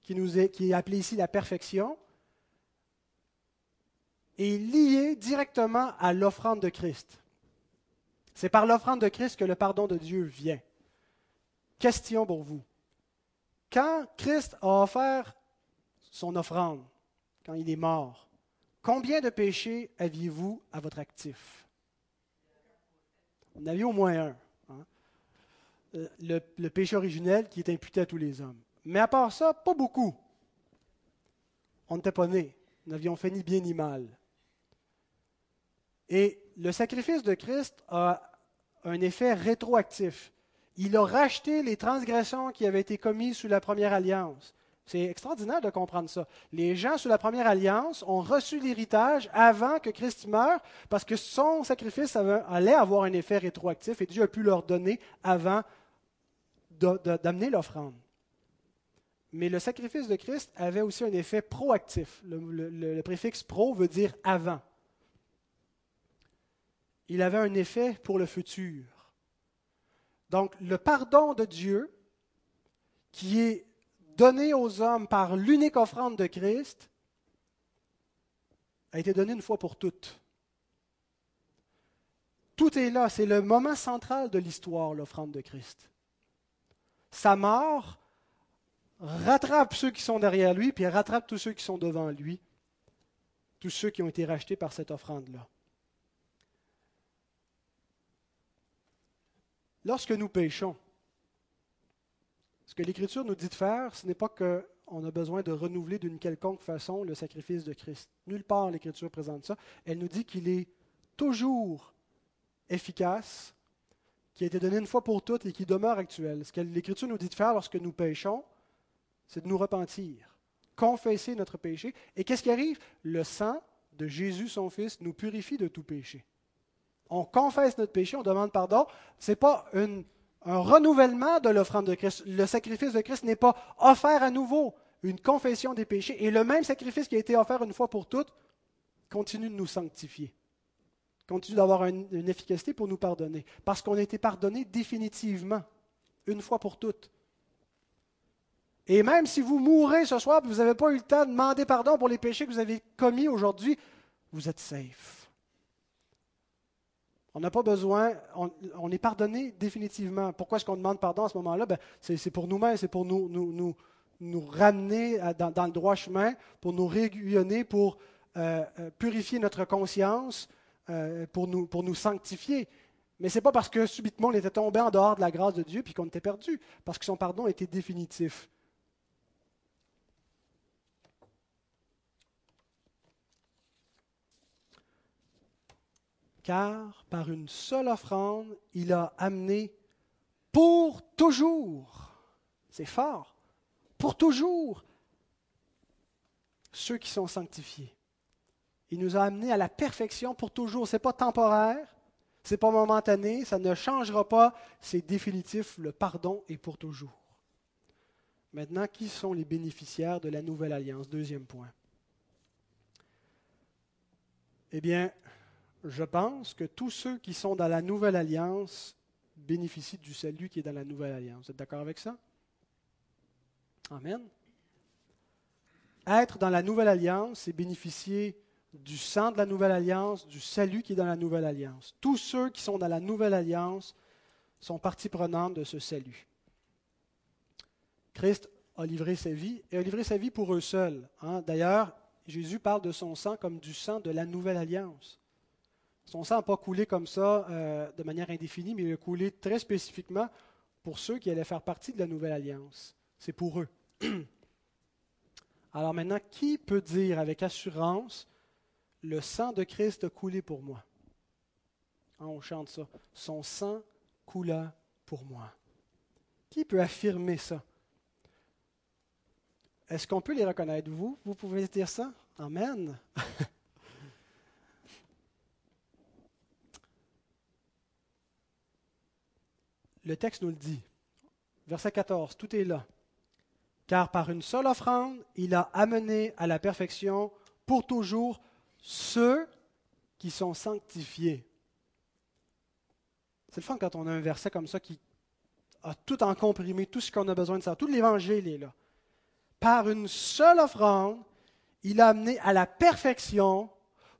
qui, nous est, qui est appelé ici la perfection, est lié directement à l'offrande de Christ. C'est par l'offrande de Christ que le pardon de Dieu vient. Question pour vous. Quand Christ a offert son offrande, quand il est mort, combien de péchés aviez-vous à votre actif? On avait au moins un. Hein. Euh, le, le, péché originel qui est imputé à tous les hommes. Mais à part ça, pas beaucoup. On n'était pas nés. Nous n'avions fait ni bien ni mal. Et le sacrifice de Christ a un effet rétroactif. Il a racheté les transgressions qui avaient été commises sous la première alliance. C'est extraordinaire de comprendre ça. Les gens sous la première alliance ont reçu l'héritage avant que Christ meure parce que son sacrifice allait avoir un effet rétroactif et Dieu a pu leur donner avant d'amener l'offrande. Mais le sacrifice de Christ avait aussi un effet proactif. le préfixe pro veut dire avant il avait un effet pour le futur. Donc, le pardon de Dieu, qui est donné aux hommes par l'unique offrande de Christ, a été donné une fois pour toutes. Tout est là, c'est le moment central de l'histoire, l'offrande de Christ. Sa mort rattrape ceux qui sont derrière lui, puis rattrape tous ceux qui sont devant lui, tous ceux qui ont été rachetés par cette offrande-là. Lorsque nous péchons, ce que l'Écriture nous dit de faire, ce n'est pas qu'on a besoin de renouveler d'une quelconque façon le sacrifice de Christ. Nulle part l'Écriture présente ça. Elle nous dit qu'il est toujours efficace, qui a été donné une fois pour toutes et qui demeure actuel. Ce que l'Écriture nous dit de faire lorsque nous péchons, c'est de nous repentir, confesser notre péché. Et qu'est-ce qui arrive? Le sang de Jésus, son Fils, nous purifie de tout péché on confesse notre péché, on demande pardon. Ce n'est pas un renouvellement de l'offrande de Christ. Le sacrifice de Christ n'est pas offert à nouveau, une confession des péchés. Et le même sacrifice qui a été offert une fois pour toutes continue de nous sanctifier, continue d'avoir une, efficacité pour nous pardonner, parce qu'on a été pardonné définitivement, une fois pour toutes. Et même si vous mourrez ce soir, vous n'avez pas eu le temps de demander pardon pour les péchés que vous avez commis aujourd'hui, vous êtes safe. On n'a pas besoin, on, est pardonné définitivement. Pourquoi est-ce qu'on demande pardon à ce moment-là? Ben, c'est, pour nous-mêmes, c'est pour nous, ramener dans, le droit chemin, pour nous régulionner, pour euh, euh, purifier notre conscience, euh, pour, nous, pour nous sanctifier. Mais ce n'est pas parce que subitement on était tombé en dehors de la grâce de Dieu puis qu'on était perdu, parce que son pardon était définitif. Car par une seule offrande, il a amené pour toujours, c'est fort, pour toujours, ceux qui sont sanctifiés. Il nous a amenés à la perfection pour toujours. Ce n'est pas temporaire, ce n'est pas momentané, ça ne changera pas, c'est définitif, le pardon est pour toujours. Maintenant, qui sont les bénéficiaires de la nouvelle alliance? Deuxième point. Eh bien, je pense que tous ceux qui sont dans la nouvelle alliance bénéficient du salut qui est dans la nouvelle alliance. Vous êtes d'accord avec ça? Amen. Être dans la nouvelle alliance, c'est bénéficier du sang de la nouvelle alliance, du salut qui est dans la nouvelle alliance. Tous ceux qui sont dans la nouvelle alliance sont partie prenante de ce salut. Christ a livré sa vie et a livré sa vie pour eux seuls. Hein. D'ailleurs, Jésus parle de son sang comme du sang de la nouvelle alliance. Son sang n'a pas coulé comme ça euh, de manière indéfinie, mais il a coulé très spécifiquement pour ceux qui allaient faire partie de la nouvelle alliance. C'est pour eux. Alors maintenant, qui peut dire avec assurance, le sang de Christ a coulé pour moi? Hein, On chante ça. Son sang coula pour moi. Qui peut affirmer ça? Est-ce qu'on peut les reconnaître Vous, vous pouvez dire ça? Amen. le texte nous le dit. Verset 14, tout est là. Car par une seule offrande, il a amené à la perfection pour toujours ceux qui sont sanctifiés. C'est le fun quand on a un verset comme ça qui a tout en comprimé, tout ce qu'on a besoin de savoir. Tout l'évangile est là. Par une seule offrande, il a amené à la perfection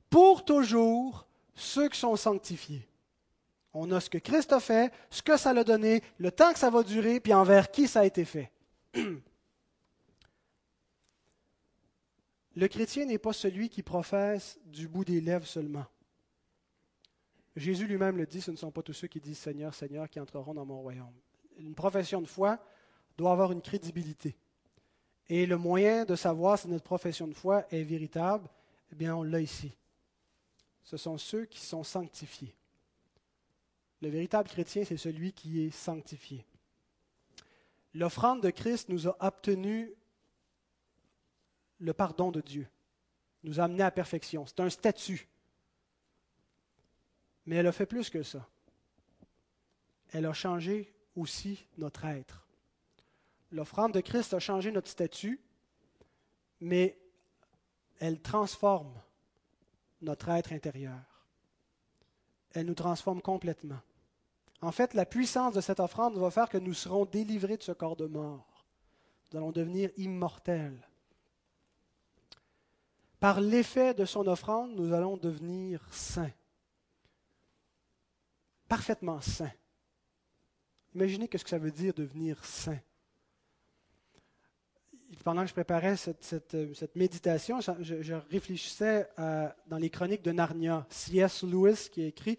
pour toujours ceux qui sont sanctifiés. On a ce que Christ a fait, ce que ça l'a donné, le temps que ça va durer, puis envers qui ça a été fait. Le chrétien n'est pas celui qui professe du bout des lèvres seulement. Jésus lui-même le dit, ce ne sont pas tous ceux qui disent Seigneur, Seigneur qui entreront dans mon royaume. Une profession de foi doit avoir une crédibilité. Et le moyen de savoir si notre profession de foi est véritable, eh bien, on l'a ici. Ce sont ceux qui sont sanctifiés. Le véritable chrétien, c'est celui qui est sanctifié. L'offrande de Christ nous a obtenu le pardon de Dieu, nous a amené à perfection. C'est un statut. Mais elle a fait plus que ça. Elle a changé aussi notre être. L'offrande de Christ a changé notre statut, mais elle transforme notre être intérieur elle nous transforme complètement. En fait, la puissance de cette offrande va faire que nous serons délivrés de ce corps de mort. Nous allons devenir immortels. Par l'effet de son offrande, nous allons devenir saints. Parfaitement saints. Imaginez ce que ça veut dire devenir saint pendant que je préparais cette, euh, méditation, je, réfléchissais dans les chroniques de Narnia. C.S. Lewis, qui écrit,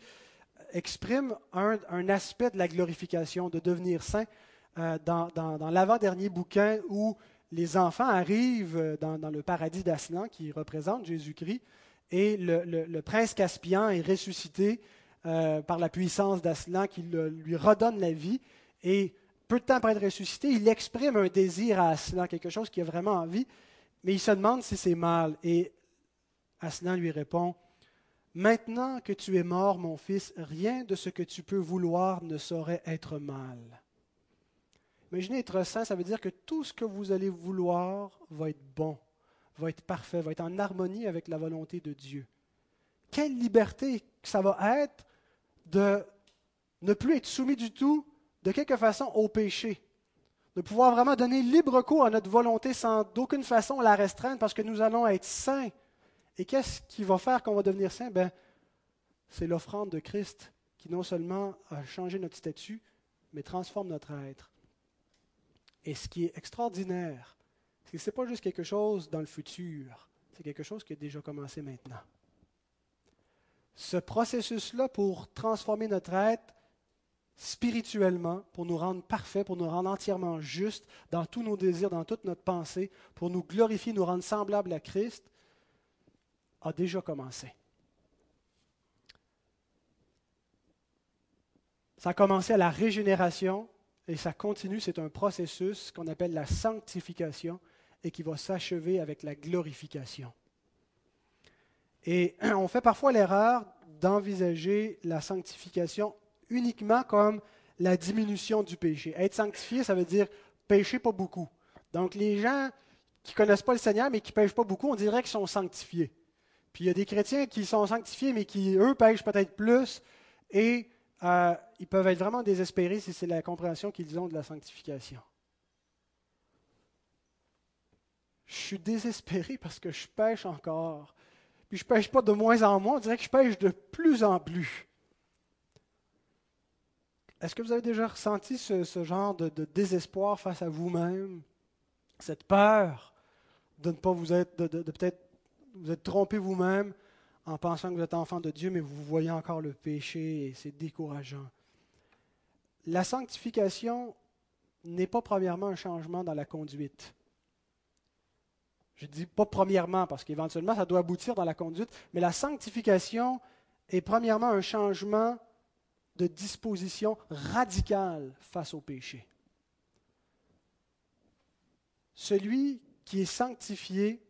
exprime un, aspect de la glorification, de devenir saint, euh, dans, l'avant-dernier bouquin où les enfants arrivent euh, dans, le paradis d'Aslan, qui représente Jésus-Christ, et le, prince Caspian est ressuscité par la puissance d'Aslan qui lui redonne la vie. Et peu de temps après être ressuscité, il exprime un désir à Aslan, quelque chose qui a vraiment envie, mais il se demande si c'est mal. Et Aslan lui répond Maintenant que tu es mort, mon fils, rien de ce que tu peux vouloir ne saurait être mal. Imaginez être saint, ça veut dire que tout ce que vous allez vouloir va être bon, va être parfait, va être en harmonie avec la volonté de Dieu. Quelle liberté ça va être de ne plus être soumis du tout de quelque façon au péché, de pouvoir vraiment donner libre cours à notre volonté sans d'aucune façon la restreindre parce que nous allons être saints. Et qu'est-ce qui va faire qu'on va devenir saints ben, C'est l'offrande de Christ qui non seulement a changé notre statut, mais transforme notre être. Et ce qui est extraordinaire, c'est que ce n'est pas juste quelque chose dans le futur, c'est quelque chose qui a déjà commencé maintenant. Ce processus-là pour transformer notre être spirituellement, pour nous rendre parfaits, pour nous rendre entièrement justes dans tous nos désirs, dans toute notre pensée, pour nous glorifier, nous rendre semblables à Christ, a déjà commencé. Ça a commencé à la régénération et ça continue, c'est un processus qu'on appelle la sanctification et qui va s'achever avec la glorification. Et on fait parfois l'erreur d'envisager la sanctification uniquement comme la diminution du péché. Être sanctifié, ça veut dire pécher pas beaucoup. Donc les gens qui connaissent pas le Seigneur, mais qui pêchent pas beaucoup, on dirait qu'ils sont sanctifiés. Puis il y a des chrétiens qui sont sanctifiés, mais qui, eux, pêchent peut-être plus, et euh, ils peuvent être vraiment désespérés si c'est la compréhension qu'ils ont de la sanctification. Je suis désespéré parce que je pêche encore. Puis je pêche pas de moins en moins, on dirait que je pêche de plus en plus. Est-ce que vous avez déjà ressenti ce, genre de, désespoir face à vous-même, cette peur de ne pas vous être, de, peut-être vous être trompé vous-même en pensant que vous êtes enfant de Dieu, mais vous voyez encore le péché et c'est décourageant. La sanctification n'est pas premièrement un changement dans la conduite. Je dis pas premièrement parce qu'éventuellement ça doit aboutir dans la conduite, mais la sanctification est premièrement un changement de disposition radicale face au péché. Celui qui est sanctifié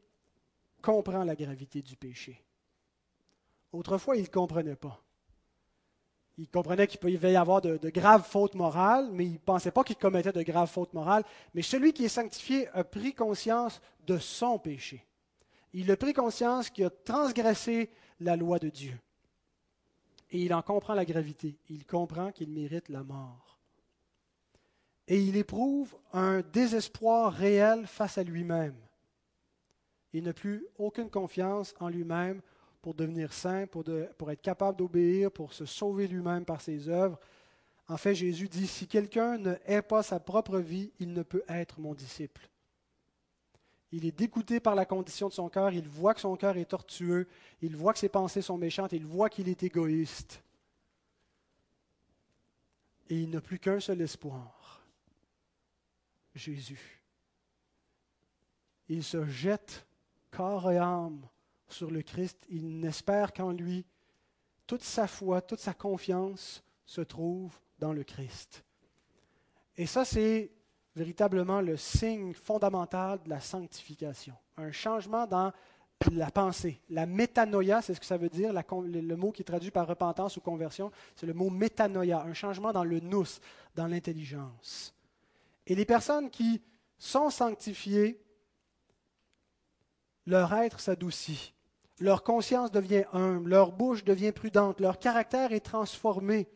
comprend la gravité du péché. Autrefois, il ne comprenait pas. Il comprenait qu'il pouvait y avoir de, graves fautes morales, mais il ne pensait pas qu'il commettait de graves fautes morales. Mais celui qui est sanctifié a pris conscience de son péché. Il a pris conscience qu'il a transgressé la loi de Dieu et il en comprend la gravité. Il comprend qu'il mérite la mort. Et il éprouve un désespoir réel face à lui-même. Il n'a plus aucune confiance en lui-même pour devenir saint, pour, être capable d'obéir, pour se sauver lui-même par ses œuvres. En fait, Jésus dit, si quelqu'un ne hait pas sa propre vie, il ne peut être mon disciple. Il est dégoûté par la condition de son cœur, il voit que son cœur est tortueux, il voit que ses pensées sont méchantes, il voit qu'il est égoïste. Et il n'a plus qu'un seul espoir, Jésus. Il se jette corps et âme sur le Christ, il n'espère qu'en lui, toute sa foi, toute sa confiance se trouve dans le Christ. Et ça, c'est véritablement le signe fondamental de la sanctification. Un changement dans la pensée. La métanoïa, c'est ce que ça veut dire, le mot qui est traduit par repentance ou conversion, c'est le mot métanoïa, un changement dans le nous, dans l'intelligence. Et les personnes qui sont sanctifiées, leur être s'adoucit, leur conscience devient humble, leur bouche devient prudente, leur caractère est transformé.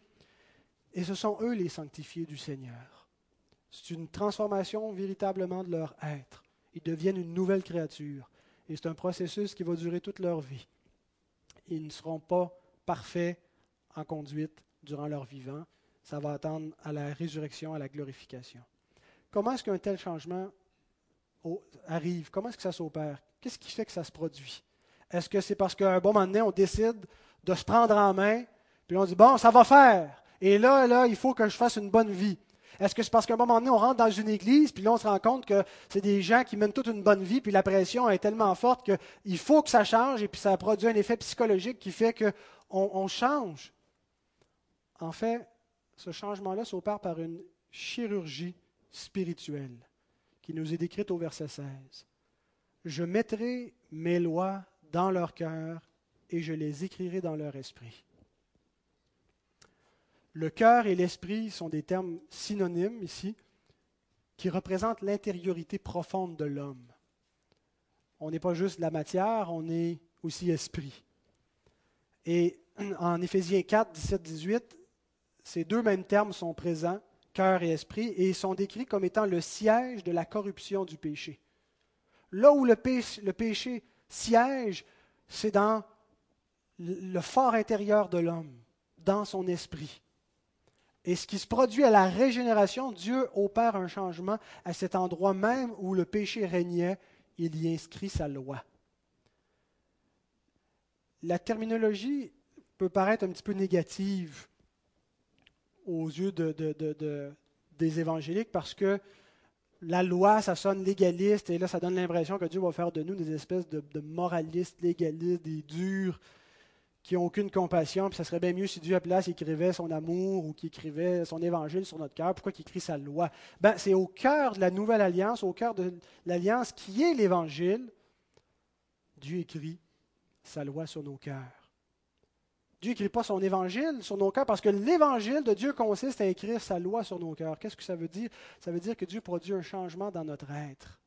Et ce sont eux les sanctifiés du Seigneur. C'est une transformation véritablement de leur être. Ils deviennent une nouvelle créature. Et c'est un processus qui va durer toute leur vie. Ils ne seront pas parfaits en conduite durant leur vivant. Ça va attendre à la résurrection, à la glorification. Comment est-ce qu'un tel changement arrive? Comment est-ce que ça s'opère? Qu'est-ce qui fait que ça se produit? Est-ce que c'est parce qu'à un bon moment donné, on décide de se prendre en main, puis on dit, bon, ça va faire. Et là, là, il faut que je fasse une bonne vie. Est-ce que c'est parce qu'à un moment donné, on rentre dans une église, puis là, on se rend compte que c'est des gens qui mènent toute une bonne vie, puis la pression est tellement forte qu'il faut que ça change, et puis ça produit un effet psychologique qui fait qu'on on change. En fait, ce changement-là s'opère par une chirurgie spirituelle qui nous est décrite au verset 16. Je mettrai mes lois dans leur cœur et je les écrirai dans leur esprit. Le cœur et l'esprit sont des termes synonymes ici, qui représentent l'intériorité profonde de l'homme. On n'est pas juste la matière, on est aussi esprit. Et en Éphésiens 4, 17, 18, ces deux mêmes termes sont présents, cœur et esprit, et ils sont décrits comme étant le siège de la corruption du péché. Là où le péché, le péché siège, c'est dans le fort intérieur de l'homme, dans son esprit. Et ce qui se produit à la régénération, Dieu opère un changement à cet endroit même où le péché régnait, il y inscrit sa loi. La terminologie peut paraître un petit peu négative aux yeux des évangéliques parce que la loi, ça sonne légaliste et là, ça donne l'impression que Dieu va faire de nous des espèces de, moralistes, légalistes, des durs, qui n'ont aucune compassion, puis ça serait bien mieux si Dieu à place écrivait son amour ou qu'il écrivait son évangile sur notre cœur. Pourquoi qu'il écrit sa loi? Ben, C'est au cœur de la nouvelle alliance, au cœur de l'alliance qui est l'évangile. Dieu écrit sa loi sur nos cœurs. Dieu n'écrit pas son évangile sur nos cœurs parce que l'évangile de Dieu consiste à écrire sa loi sur nos cœurs. Qu'est-ce que ça veut dire? Ça veut dire que Dieu produit un changement dans notre être.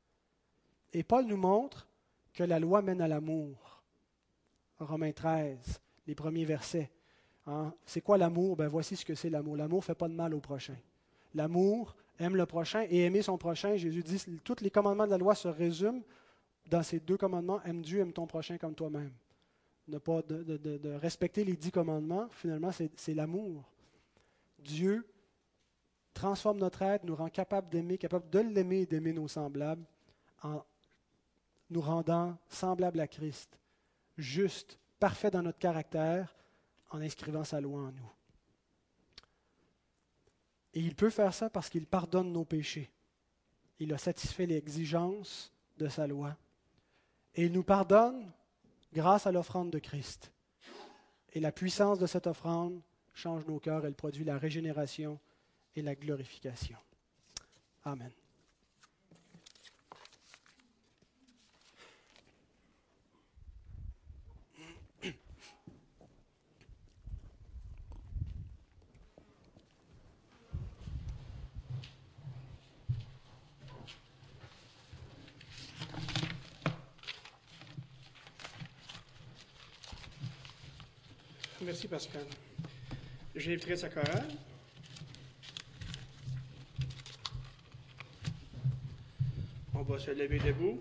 Et Paul nous montre que la loi mène à l'amour. Romains 13 les premiers versets. Hein? C'est quoi l'amour? Ben, Voici ce que c'est l'amour. L'amour ne fait pas de mal au prochain. L'amour aime le prochain et aimer son prochain. Jésus dit tous les commandements de la loi se résument dans ces deux commandements aime Dieu, aime ton prochain comme toi-même. Ne pas de, respecter les dix commandements, finalement, c'est l'amour. Dieu transforme notre être, nous rend capable d'aimer, capable de l'aimer et d'aimer nos semblables, en nous rendant semblables à Christ, juste, parfait dans notre caractère, en inscrivant sa loi en nous. Et il peut faire ça parce qu'il pardonne nos péchés. Il a satisfait l'exigence de sa loi. Et il nous pardonne grâce à l'offrande de Christ. Et la puissance de cette offrande change nos cœurs, elle produit la régénération et la glorification. Amen. Merci, Pascal. J'inviterai sa chorale. On va se lever debout.